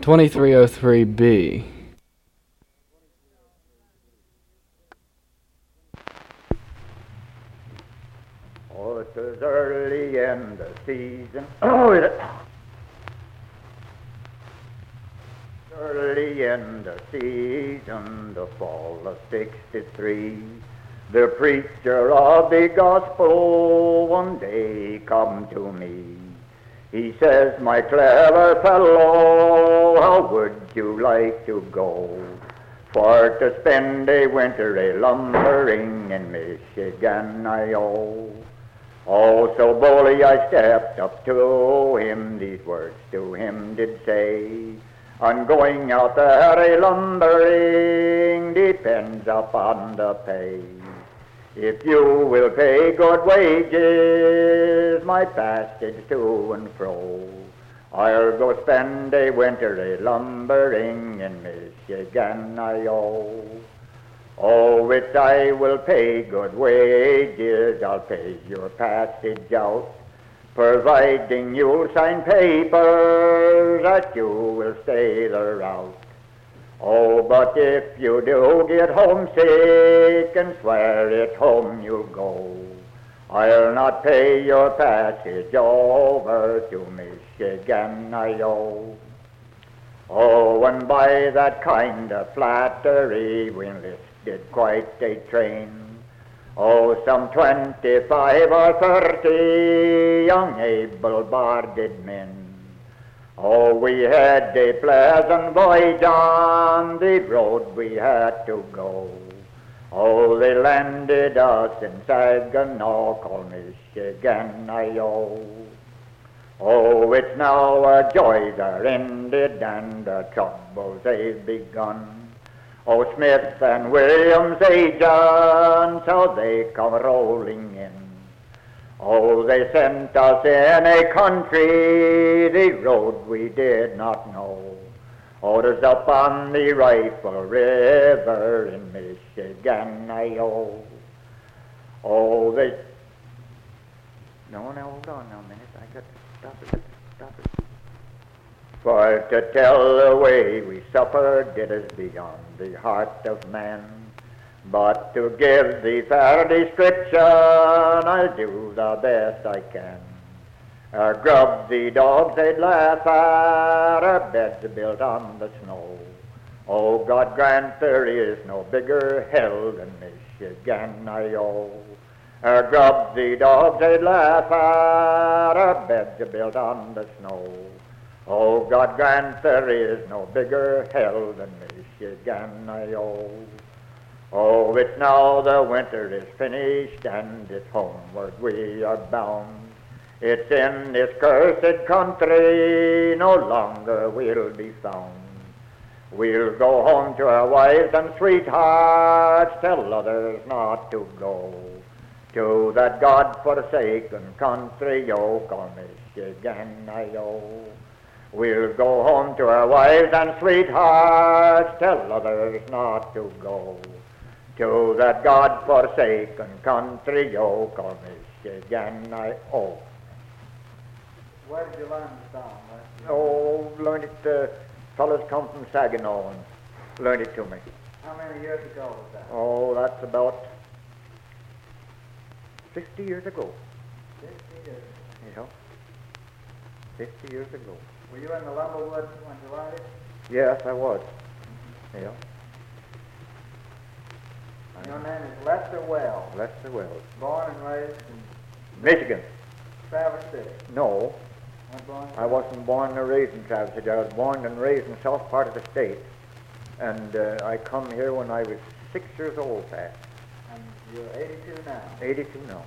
2303B. Oh, it was early in the season. Oh, it, early in the season, the fall of 63. The preacher of the gospel one day come to me. He says, my clever fellow, how would you like to go for to spend a winter a lumbering in Michigan, I oh. Oh, so boldly I stepped up to him, these words to him did say, on going out there a lumbering depends upon the pay. If you will pay good wages, my passage to and fro, I'll go spend a winter a lumbering in Michigan, I oh. Oh, which I will pay good wages, I'll pay your passage out, providing you'll sign papers that you will stay the route. Oh, but if you do get homesick and swear at home you'll go, I'll not pay your passage over to Michigan, I owe. Oh, and by that kind of flattery we enlisted quite a train. Oh, some twenty-five or thirty young able-bodied men. Oh, we had a pleasant voyage on the road we had to go. Oh, they landed us in Saginaw, Michigan, I oh. It's now our joys are ended and the troubles they've begun. Oh, Smith and Williams agents, how they come rolling in. Oh, they sent us in a country, the road we did not know. Oh, up on the Rifle River in Michigan, I oh. Oh, they... No, no, hold on now a minute. I got to stop it, stop it. For to tell the way we suffered, it is beyond the heart of man. But to give the fair description, I'll do the best I can. Our grub the dogs they'd laugh at, our beds built on the snow. Oh, God grant there is no bigger hell than Michigan, I oh. Our grub the dogs they'd laugh at, our beds built on the snow. Oh, God grant there is no bigger hell than Michigan, I oh. Oh, it's now the winter is finished and it's homeward we are bound. It's in this cursed country no longer we'll be found. We'll go home to our wives and sweethearts, tell others not to go to that God-forsaken country, oh, called Michigan, I. We'll go home to our wives and sweethearts, tell others not to go to that God-forsaken country, oh, called Michigan, I oh. Where did you learn the song? Oh, learned it, uh, fellas come from Saginaw and learned it to me. How many years ago was that? Oh, that's about 50 years ago, Fifty years. you know. 50 years ago. Were you in the Lumberwood when you learned it? Yes, I was. Yeah. I- Your name is Lester Wells, Lester Wells. born and raised in Michigan. Traverse City. No, I wasn't born or raised in Traverse City. I was born and raised in the south part of the state. And uh, I come here when I was six years old, Pat. And you're 82 now. 82 now.